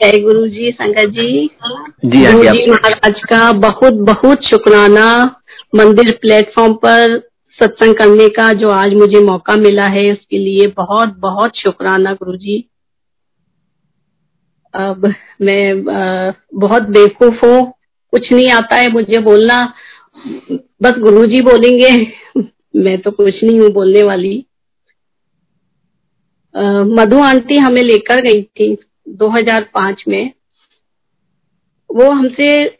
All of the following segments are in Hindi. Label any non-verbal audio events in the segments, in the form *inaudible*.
जय गुरु जी संगत जी। जी गुरु जी महाराज का बहुत बहुत शुक्राना। मंदिर प्लेटफॉर्म पर सत्संग करने का जो आज मुझे मौका मिला है उसके लिए बहुत बहुत शुक्राना गुरु जी अब मैं बहुत बेवकूफ़ हूँ। कुछ नहीं आता है मुझे बोलना। बस गुरु जी बोलेंगे। मैं तो कुछ नहीं हूँ बोलने वाली। मधु आंटी हमें लेकर गई थी। 2005 में, वो हमसे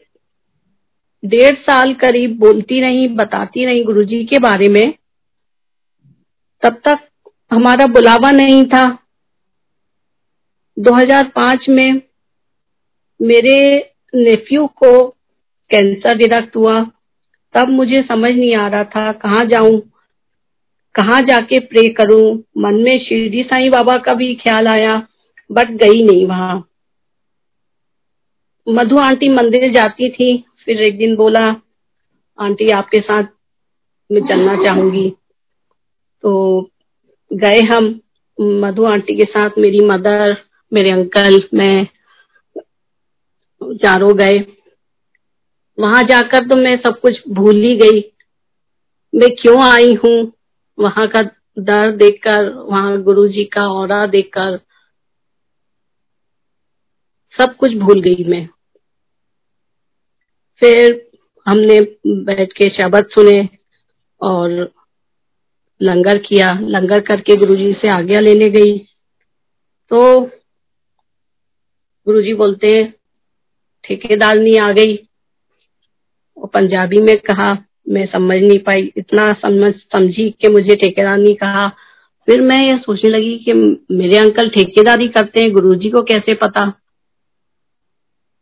डेढ़ साल करीब बोलती रही, बताती रही गुरुजी के बारे में। तब तक हमारा बुलावा नहीं था। 2005 में मेरे नेफ्यू को कैंसर डिटेक्ट हुआ। तब मुझे समझ नहीं आ रहा था, कहाँ जाऊँ, कहाँ जाके प्रे करूँ। मन में शिरडी साईं बाबा का भी ख्याल आया। बट गई नहीं वहाँ। मधु आंटी मंदिर जाती थी, फिर एक दिन बोला, आंटी, आपके साथ मैं चलना चाहूँगी। तो गए हम, मधु आंटी के साथ, मेरी मदर, मेरे अंकल, मैं, चारों गए। वहाँ जाकर तो मैं सब कुछ भूल ही गई। मैं क्यों आई हूँ? वहाँ का दर देखकर, वहाँ गुरु जी का और देखकर सब कुछ भूल गई मैं। फिर हमने बैठ के शब्द सुने और लंगर किया। लंगर करके गुरुजी से आज्ञा लेने गई। तो गुरुजी बोलते, ठेकेदार नहीं आ गई। और पंजाबी में कहा, मैं समझ नहीं पाई। इतना समझ, समझी कि मुझे ठेकेदार नहीं कहा। फिर मैं ये सोचने लगी कि मेरे अंकल ठेकेदारी करते हैं, गुरुजी को कैसे पता?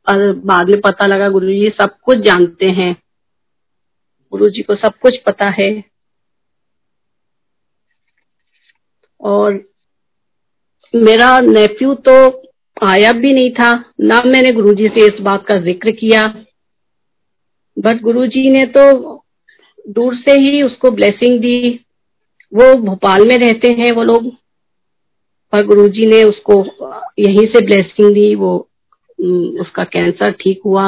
बाद में पता लगा, गुरु जी सब कुछ जानते हैं। गुरु जी को सब कुछ पता है। और मेरा नेफ्यू तो आया भी नहीं था, ना मैंने गुरुजी से इस बात का ज़िक्र किया। बट गुरुजी ने तो दूर से ही उसको ब्लेसिंग दी। वो भोपाल में रहते हैं वो लोग। और गुरुजी ने उसको यहीं से ब्लेसिंग दी, वो उसका कैंसर ठीक हुआ।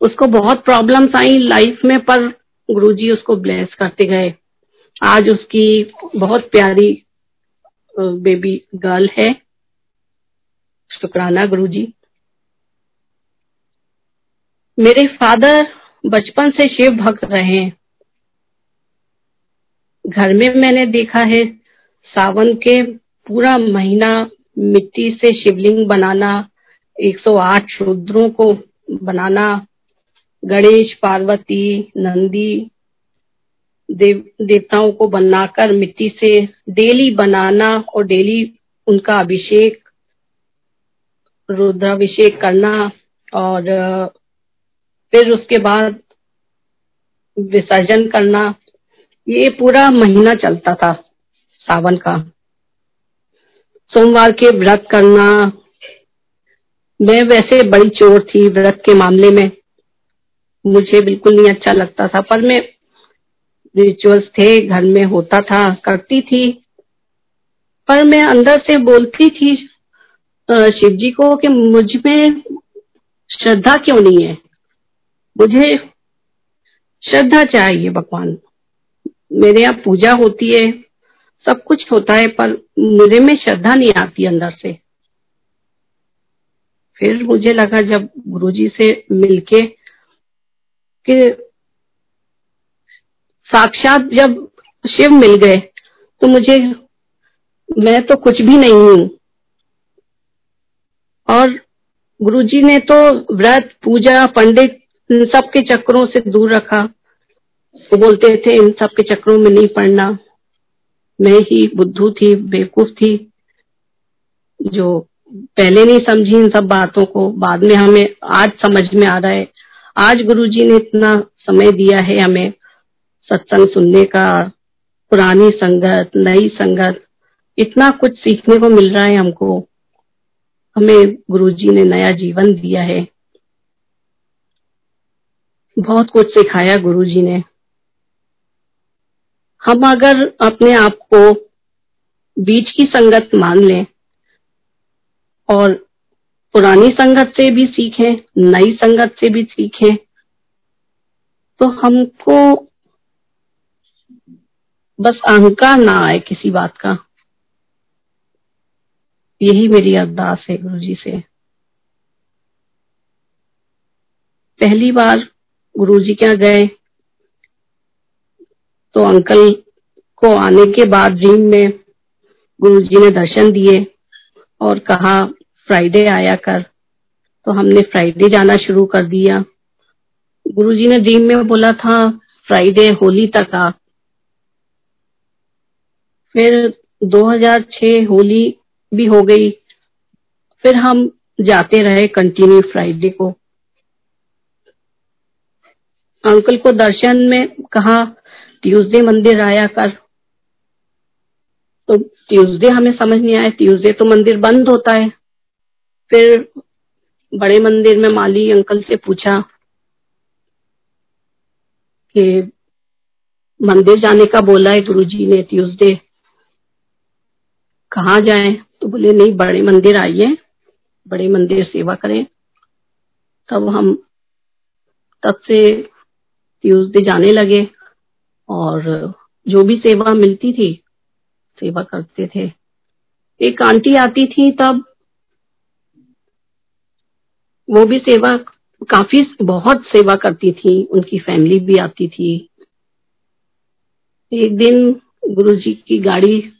उसको बहुत प्रॉब्लम्स आई लाइफ में, पर गुरुजी उसको ब्लेस करते गए। आज उसकी बहुत प्यारी बेबी गर्ल है। शुक्राना गुरुजी। मेरे फादर बचपन से शिव भक्त रहे हैं। घर में मैंने देखा है, सावन के पूरा महीना मिट्टी से शिवलिंग बनाना 108 रुद्रों को बनाना, गणेश, पार्वती, नंदी देव, देवताओं को बनाकर मिट्टी से डेली बनाना और डेली उनका अभिषेक, रुद्राभिषेक करना और, फिर उसके बाद विसर्जन करना। ये पूरा महीना चलता था सावन का। सोमवार के व्रत करना मैं वैसे बड़ी चोर थी व्रत के मामले में। मुझे बिल्कुल नहीं अच्छा लगता था, पर मैं रिचुअल्स थे, घर में होता था, करती थी। पर मैं अंदर से बोलती थी शिव जी को कि मुझमें श्रद्धा क्यों नहीं है? मुझे श्रद्धा चाहिए भगवान। मेरे यहाँ पूजा होती है, सब कुछ होता है, पर मेरे में श्रद्धा नहीं आती अंदर से। फिर मुझे लगा जब गुरुजी से मिलके कि साक्षात जब शिव मिल गए तो मुझे, मैं तो कुछ भी नहीं हूँ। और गुरुजी ने तो व्रत, पूजा, पंडित, इन सब के चक्रों से दूर रखा। वो बोलते थे, इन सब के चक्रों में नहीं पड़ना। मैं ही बुद्धू थी, बेवकूफ़ थी, जो पहले नहीं समझी इन सब बातों को। बाद में हमें आज समझ में आ रहा है। आज गुरुजी ने इतना समय दिया है हमें सत्संग सुनने का, पुरानी संगत, नई संगत, इतना कुछ सीखने को मिल रहा है हमको। हमें गुरुजी ने नया जीवन दिया है। बहुत कुछ सिखाया गुरुजी ने। हम अगर अपने आप को बीच की संगत मान लें और पुरानी संगत से भी सीखें, नई संगत से भी सीखें। तो हमको बस अहंकार ना आए किसी बात का। यही मेरी अरदास है गुरु जी से। पहली बार गुरु जी क्या गए तो अंकल को आने के बाद ड्रीम में गुरु जी ने दर्शन दिए। और कहा फ्राइडे आया कर। तो हमने फ्राइडे जाना शुरू कर दिया। गुरुजी ने ड्रीम में बोला था फ्राइडे होली तक आ। फिर 2006 होली भी हो गई। फिर हम जाते रहे कंटिन्यू फ्राइडे को। अंकल को दर्शन में कहा ट्यूसडे मंदिर आया कर। तो ट्यूसडे हमें समझ नहीं आया ट्यूसडे तो मंदिर बंद होता है। फिर बड़े मंदिर में माली अंकल से पूछा कि मंदिर जाने का बोला है गुरुजी ने ट्यूसडे कहाँ जाए? तो बोले, नहीं, बड़े मंदिर आइए, बड़े मंदिर सेवा करें। तब हम तब से ट्यूसडे जाने लगे और जो भी सेवा मिलती थी सेवा करते थे। एक आंटी आती थी तब। वो भी सेवा, काफ़ी बहुत सेवा करती थी। उनकी फैमिली भी आती थी। एक दिन गुरुजी की गाड़ी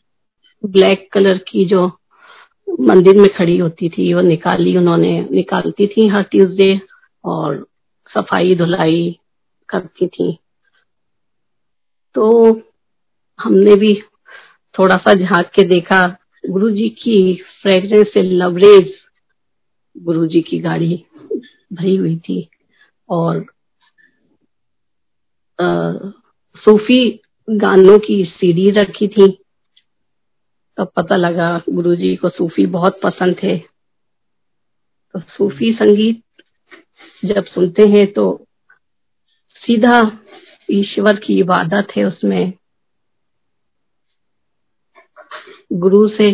ब्लैक कलर की जो मंदिर में खड़ी होती थी, वो निकाली उन्होंने। निकालती थी हर ट्यूसडे और सफ़ाई धुलाई करती थी। तो हमने भी थोड़ा सा झाँक के देखा। गुरु जी की फ्रेग्रेंस से लवरेज गुरु जी की गाड़ी भरी हुई थी और आ, सूफी गानों की सीडी रखी थी। तब पता लगा गुरुजी को सूफी बहुत पसंद थे। तो सूफी संगीत जब सुनते हैं तो सीधा ईश्वर की इबादत है उसमें। गुरु से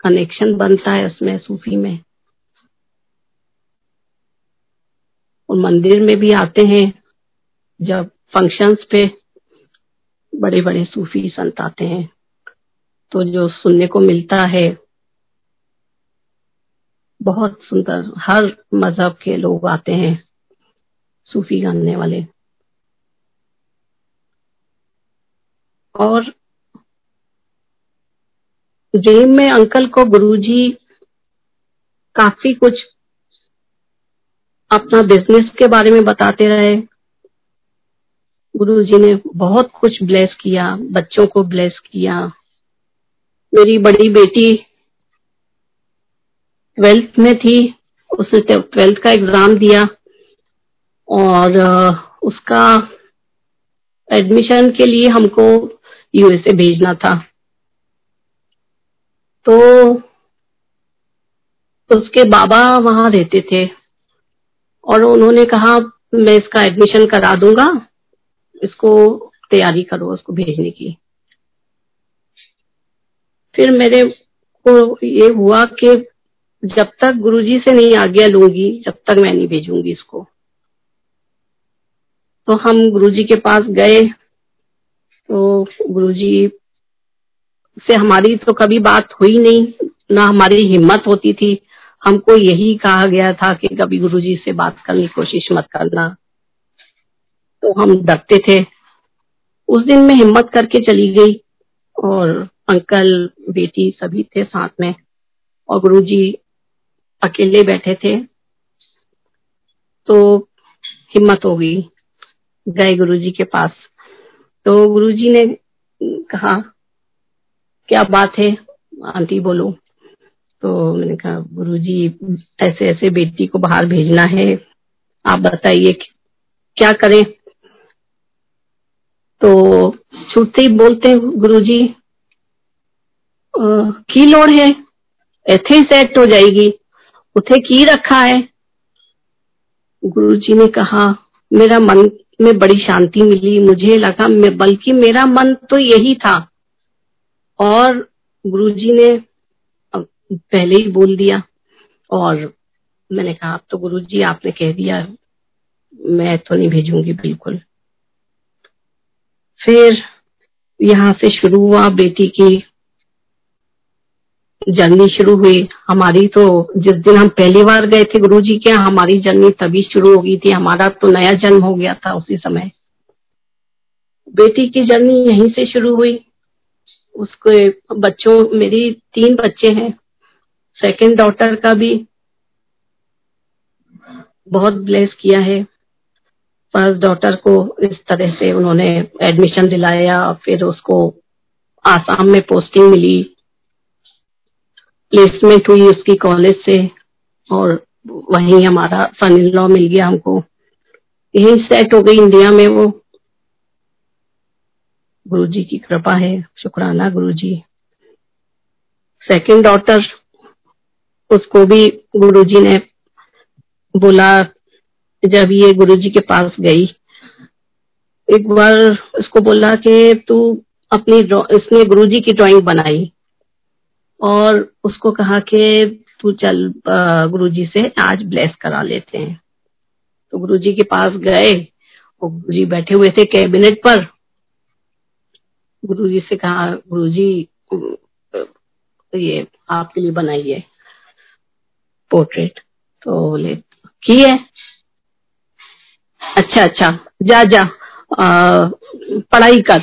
कनेक्शन बनता है उसमें, सूफी में। और मंदिर में भी आते हैं, जब फ़ंक्शंस पे बड़े बड़े सूफी संत आते हैं तो जो सुनने को मिलता है, बहुत सुंदर, हर मज़हब के लोग आते हैं, सूफी गाने वाले। और ड्रीम में अंकल को गुरुजी काफ़ी कुछ अपना बिज़नेस के बारे में बताते रहे। गुरु जी ने बहुत कुछ ब्लेस किया, बच्चों को ब्लेस किया। मेरी बड़ी बेटी ट्वेल्थ में थी, उसने ट्वेल्थ का एग्ज़ाम दिया और, उसका एडमिशन के लिए हमको यूएसए भेजना था। तो उसके बाबा वहाँ रहते थे और उन्होंने कहा, मैं इसका एडमिशन करा दूँगा, इसको तैयारी करो, उसको भेजने की। फिर मेरे को ये हुआ कि जब तक गुरुजी से नहीं आज्ञा लूँगी, जब तक मैं नहीं भेजूँगी इसको तो हम गुरुजी के पास गए तो गुरुजी से हमारी तो कभी बात हुई नहीं, ना हमारी हिम्मत होती थी। हमको यही कहा गया था कि कभी गुरुजी से बात करने की कोशिश मत करना। तो हम डरते थे। उस दिन मैं हिम्मत करके चली गई और अंकल, बेटी सभी थे साथ में और गुरुजी अकेले बैठे थे। तो हिम्मत हो गई, गए गुरुजी के पास। तो गुरुजी ने कहा क्या बात है? आंटी बोलो। तो मैंने कहा, गुरुजी, ऐसे ऐसे बेटी को बाहर भेजना है। आप बताइए क्या करें? तो छूटते ही बोलते गुरुजी की लोड़ है? ऐसे ही सेट हो जाएगी। उथे की रखा है? गुरु जी ने कहा, मेरा मन में बड़ी शांति मिली। मुझे लगा, मैं, बल्कि मेरा मन तो यही था। और गुरु जी ने पहले ही बोल दिया और मैंने कहा, अब तो गुरु जी आपने कह दिया, मैं तो नहीं भेजूँगी, बिल्कुल. फिर यहाँ से शुरू हुआ बेटी की जर्नी शुरू हुई। हमारी तो जिस दिन हम पहली बार गए थे गुरु जी के हमारी जर्नी तभी शुरू हो गई थी। हमारा तो नया जन्म हो गया था उसी समय। बेटी की जर्नी यहीं से शुरू हुई। उसके बच्चों, मेरी तीन बच्चे हैं। सेकंड डॉटर का भी बहुत ब्लेस किया है। फ़र्स्ट डॉटर को इस तरह से उन्होंने एडमिशन दिलाया, फिर उसको आसाम में पोस्टिंग मिली। प्लेसमेंट हुई उसकी कॉलेज से और वहीं हमारा सन लॉ मिल गया हमको। यही सेट हो गई इंडिया में वो। गुरु जी की कृपा है। शुक्राना गुरु जी सेकेंड डॉटर उसको भी गुरु जी ने बोला, जब ये गुरु जी के पास गई, एक बार उसको बोला कि तू अपनी इसने गुरु जी की ड्राइंग बनाई और उसको कहा कि तू चल गुरु जी से आज ब्लेस करा लेते हैं। तो गुरु जी के पास गए और गुरु जी बैठे हुए थे कैबिनेट पर। गुरु जी से कहा गुरु जी ये आपके लिए बनाइए पोर्ट्रेट। तो बोले की है? अच्छा अच्छा जा जा आ, पढ़ाई कर।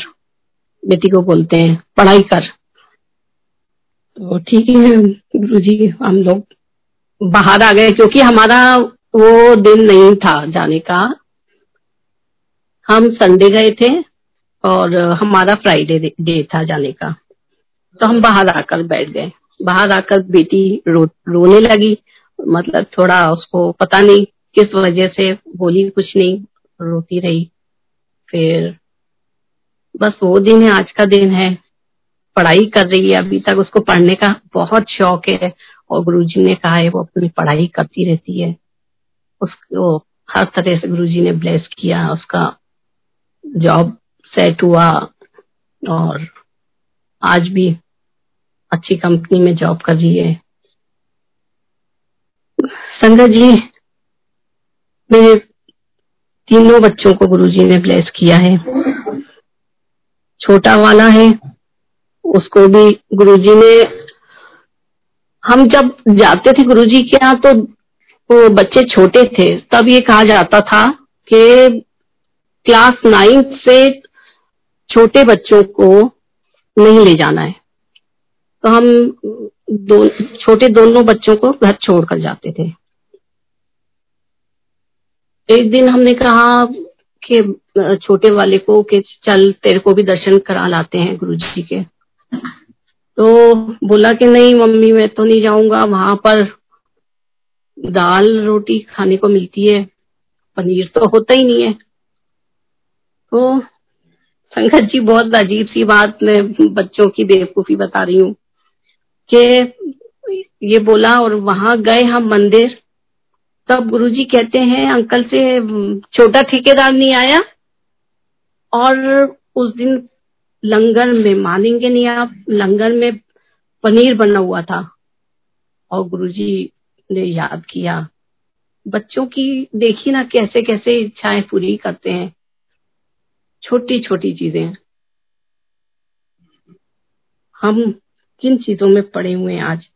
बेटी को बोलते हैं पढ़ाई कर। तो ठीक है गुरु जी हम लोग बाहर आ गए क्योंकि हमारा वो दिन नहीं था जाने का। हम संडे गए थे और हमारा फ्राइडे डे था जाने का। तो हम बाहर आकर बैठ गए। बाहर आकर बेटी रो, रोने लगी। मतलब थोड़ा उसको पता नहीं किस वजह से बोली कुछ नहीं रोती रही। फिर बस वो दिन है आज का दिन है। पढ़ाई कर रही है अभी तक। उसको पढ़ने का बहुत शौक है और गुरुजी ने कहा है वो अपनी पढ़ाई करती रहती है। उसको हर तरह से गुरुजी ने ब्लेस किया। उसका जॉब सेट हुआ और आज भी अच्छी कंपनी में जॉब कर रही है। संगत जी, मेरे तीनों बच्चों को गुरुजी ने ब्लेस किया है। छोटा वाला है, उसको भी गुरुजी ने, हम जब जाते थे गुरुजी के यहाँ तो वो बच्चे छोटे थे, तब ये कहा जाता था कि क्लास नाइन्थ से छोटे बच्चों को नहीं ले जाना है। तो हम दो, छोटे दोनों बच्चों को घर छोड़कर जाते थे। एक दिन हमने कहा कि, छोटे वाले को कि चल, तेरे को भी दर्शन करा लाते हैं गुरु जी के। तो बोला कि नहीं, मम्मी, मैं तो नहीं जाऊँगा। वहाँ पर दाल रोटी खाने को मिलती है, पनीर तो होता ही नहीं है। तो संगत जी, बहुत अजीब सी बात मैं बच्चों की बेवकूफ़ी बता रही हूँ कि ये बोला और वहाँ गए हम मंदिर। तब गुरुजी कहते हैं, अंकल से, छोटा ठेकेदार नहीं आया और उस दिन लंगर में मानेंगे नहीं आप, लंगर में पनीर बना हुआ था और गुरुजी ने याद किया। बच्चों की देखी ना कैसे कैसे इच्छाएँ पूरी करते हैं। छोटी छोटी चीज़ें। हम किन चीज़ों में पड़े हुए हैं आज?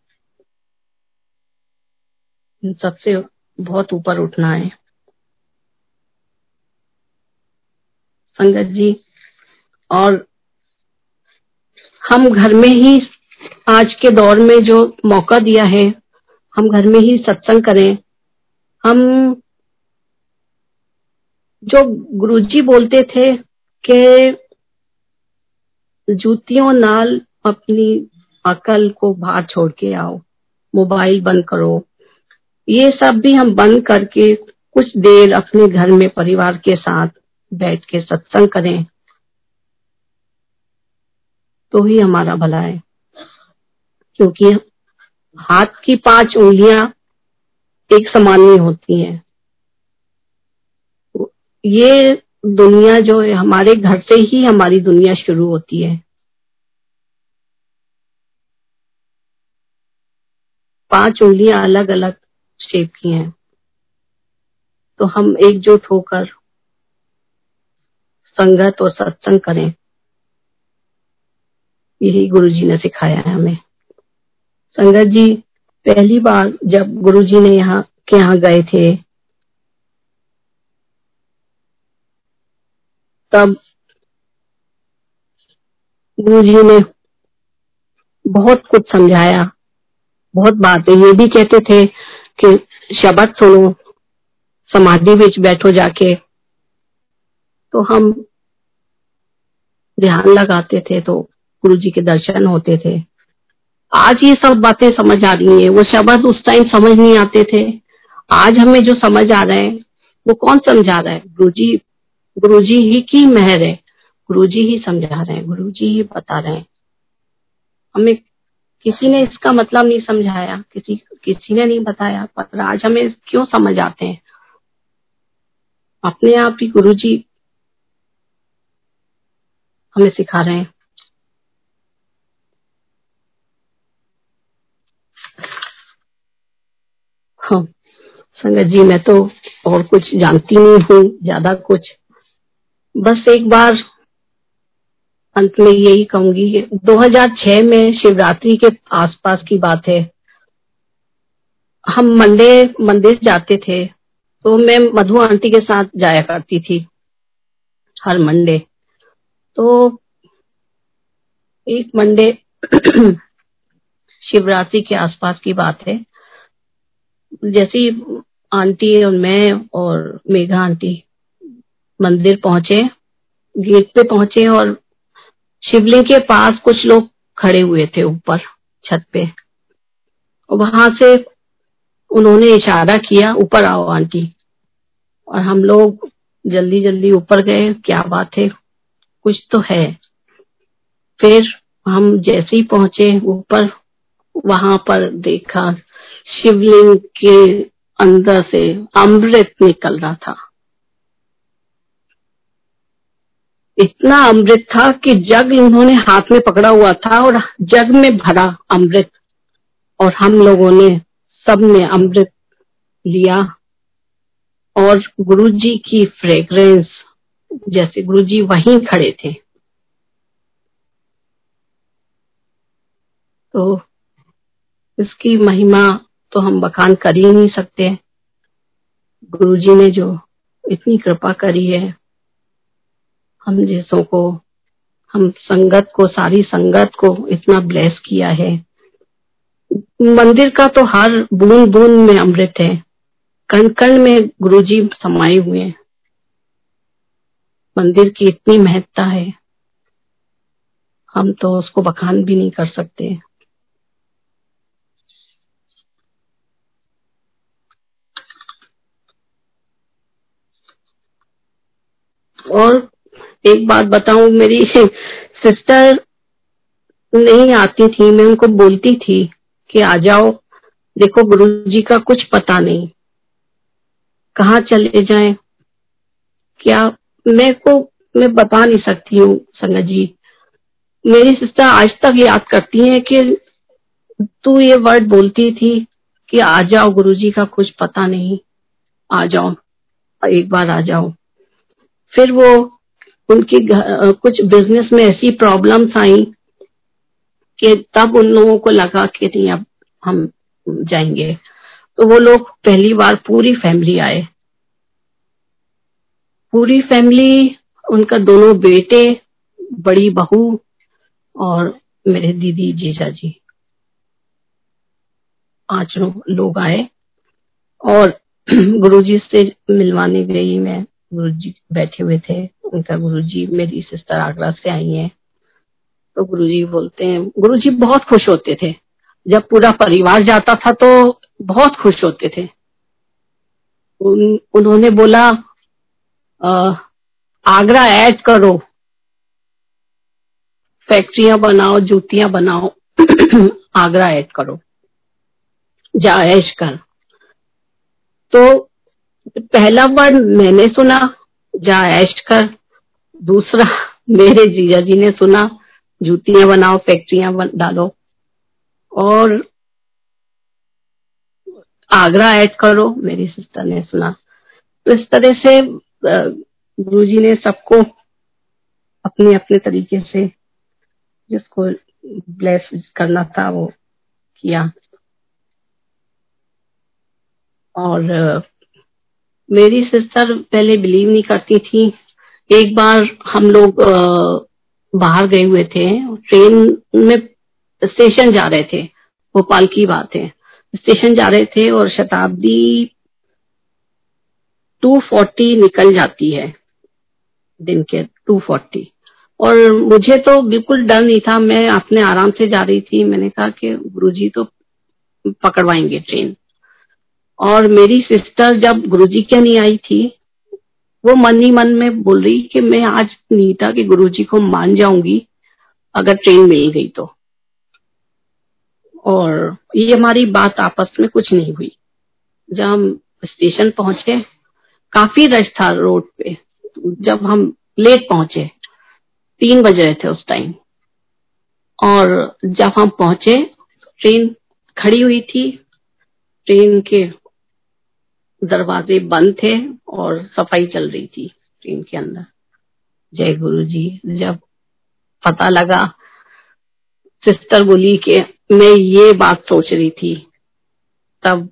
सबसे बहुत ऊपर उठना है। संगत जी, और हम घर में ही आज के दौर में जो मौका दिया है, हम घर में ही सत्संग करें। हम जो गुरुजी बोलते थे कि जूतियों नाल अपनी अकल को बाहर छोड़ के आओ, मोबाइल बंद करो। ये सब भी हम बंद करके कुछ देर अपने घर में परिवार के साथ बैठ के सत्संग करें तो ही हमारा भला है। क्योंकि हाथ की पाँच उंगलियाँ एक समान नहीं होती हैं। ये दुनिया जो है, हमारे घर से ही हमारी दुनिया शुरू होती है। पाँच उंगलियाँ अलग अलग शेप की हैं। तो हम एकजुट होकर संगत और सत्संग करें। यही गुरु जी ने सिखाया है हमें। संगत जी, पहली बार जब गुरु जी ने यहाँ के यहाँ गए थे तब गुरु जी ने बहुत कुछ समझाया। बहुत बातें। ये भी कहते थे कि शब्द सुनो, समाधि विच बैठो जाके। तो हम ध्यान लगाते थे तो गुरु जी के दर्शन होते थे। आज ये सब बातें समझ आ रही है। वो शब्द उस टाइम समझ नहीं आते थे। आज हमें जो समझ आ रहे हैं, वो कौन समझा रहा है? गुरु जी गुरु जी ही की मेहर है। गुरु जी ही समझा रहे हैं गुरु जी ही बता रहे हैं। हमें किसी ने इसका मतलब नहीं समझाया, किसी किसी ने नहीं बताया, पर आज हमें क्यों समझ आते हैं? अपने आप ही गुरु जी हमें सिखा रहे हैं। हाँ संगत जी, मैं तो और कुछ जानती नहीं हूँ, ज़्यादा कुछ। बस एक बार अंत में यही कहूँगी 2006 में शिवरात्रि के आसपास की बात है। हम मंडे मंदिर जाते थे तो मैं मधु आंटी के साथ जाया करती थी हर मंडे। तो एक मंडे शिवरात्रि के आसपास की बात है। जैसी आंटी और मैं और मेघा आंटी मंदिर पहुँचे, गेट पे पहुँचे और शिवलिंग के पास कुछ लोग खड़े हुए थे ऊपर, छत पे। वहाँ से उन्होंने इशारा किया, ऊपर आओ, आंटी। और हम लोग जल्दी जल्दी ऊपर गए, क्या बात है? कुछ तो है। फिर हम जैसे ही पहुँचे ऊपर, वहाँ पर देखा शिवलिंग के अंदर से अमृत निकल रहा था। इतना अमृत था कि जग उन्होंने हाथ में पकड़ा हुआ था और जग में भरा अमृत। और हम लोगों ने सबने अमृत लिया। और गुरुजी की फ्रेग्रेंस जैसे गुरुजी वहीं खड़े थे। तो इसकी महिमा तो हम बखान कर ही नहीं सकते। गुरुजी ने जो इतनी कृपा करी है हम जैसों को, हम संगत को, सारी संगत को इतना ब्लेस किया है। मंदिर का तो हर बूंद बूंद में अमृत है। कण कण में गुरुजी समाये हुए हैं। मंदिर की इतनी महत्ता है। हम तो उसको बखान भी नहीं कर सकते। और एक बात बताऊँ, मेरी सिस्टर नहीं आती थी, मैं उनको बोलती थी कि आ जाओ, देखो गुरु जी का कुछ पता नहीं। कहा चले जाएँ? क्या मैं को, मैं बता नहीं सकती हूँ, संगत जी। मेरी सिस्टर आज तक याद करती है कि तू ये वर्ड बोलती थी कि आ जाओ गुरु जी का कुछ पता नहीं। आ जाओ, एक बार आ जाओ। फिर वो उनकी कुछ बिज़नेस में ऐसी प्रॉब्लम्स आई कि तब उन लोगों को लगा कि नहीं, अब हम जाएँगे। तो वो लोग पहली बार पूरी फैमिली आए। पूरी फैमिली उनका दोनों बेटे, बड़ी बहू और मेरे दीदी जीजा जी। पाँचों लोग आए और *clears throat* गुरुजी से मिलवाने गई मैं। गुरुजी बैठे हुए थे। उनका गुरु जी मेरी सिस्टर आगरा से आई है। तो गुरु जी बोलते हैं गुरु जी बहुत खुश होते थे। जब पूरा परिवार जाता था तो बहुत खुश होते थे। उन, उन्होंने बोला आ, आगरा ऐड करो। फैक्ट्रियाँ बनाओ जूतियाँ बनाओ। *clears throat* आगरा ऐड करो। जा ऐश कर। तो पहला वर्ड मैंने सुना जा ऐश कर। दूसरा मेरे जीजा जी ने सुना जूतियाँ बनाओ फैक्ट्रियाँ बन, डालो। और आगरा ऐड करो मेरी सिस्टर ने सुना। तो इस तरह से गुरु जी ने सबको अपने अपने तरीके से जिसको ब्लेस करना था वो किया। और मेरी सिस्टर पहले बिलीव नहीं करती थी। एक बार हम लोग बाहर गए हुए थे। ट्रेन में स्टेशन जा रहे थे। भोपाल की बात है। स्टेशन जा रहे थे और शताब्दी 240 निकल जाती है। दिन के 240 और मुझे तो बिल्कुल डर नहीं था। मैं अपने आराम से जा रही थी। मैंने कहा कि गुरुजी तो पकड़वाएँगे ट्रेन और मेरी सिस्टर जब गुरुजी के नहीं आई थी, वो मन ही मन में बोल रही कि मैं आज नहीं नीता के गुरुजी को मान जाऊँगी, अगर ट्रेन मिल गई तो। और ये हमारी बात आपस में कुछ नहीं हुई। जब हम स्टेशन पहुँचे काफ़ी रश था रोड पे। जब हम लेट पहुँचे, तीन बज रहे थे उस टाइम और जब हम पहुँचे ट्रेन खड़ी हुई थी ट्रेन के दरवाजे बंद थे और सफ़ाई चल रही थी ट्रेन के अंदर। जय गुरु जी जब पता लगा सिस्टर बोली कि, मैं ये बात सोच रही थी, तब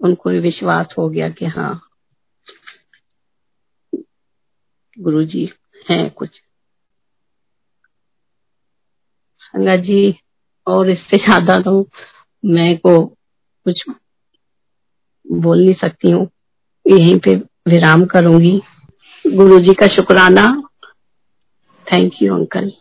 उनको विश्वास हो गया कि हाँ गुरु जी हैं कुछ। संगत जी, और इससे ज़्यादा तो मैं को कुछ बोल नहीं सकती हूँ। यहीं पे विराम करूँगी। गुरु जी का शुक्राना। Thank you uncle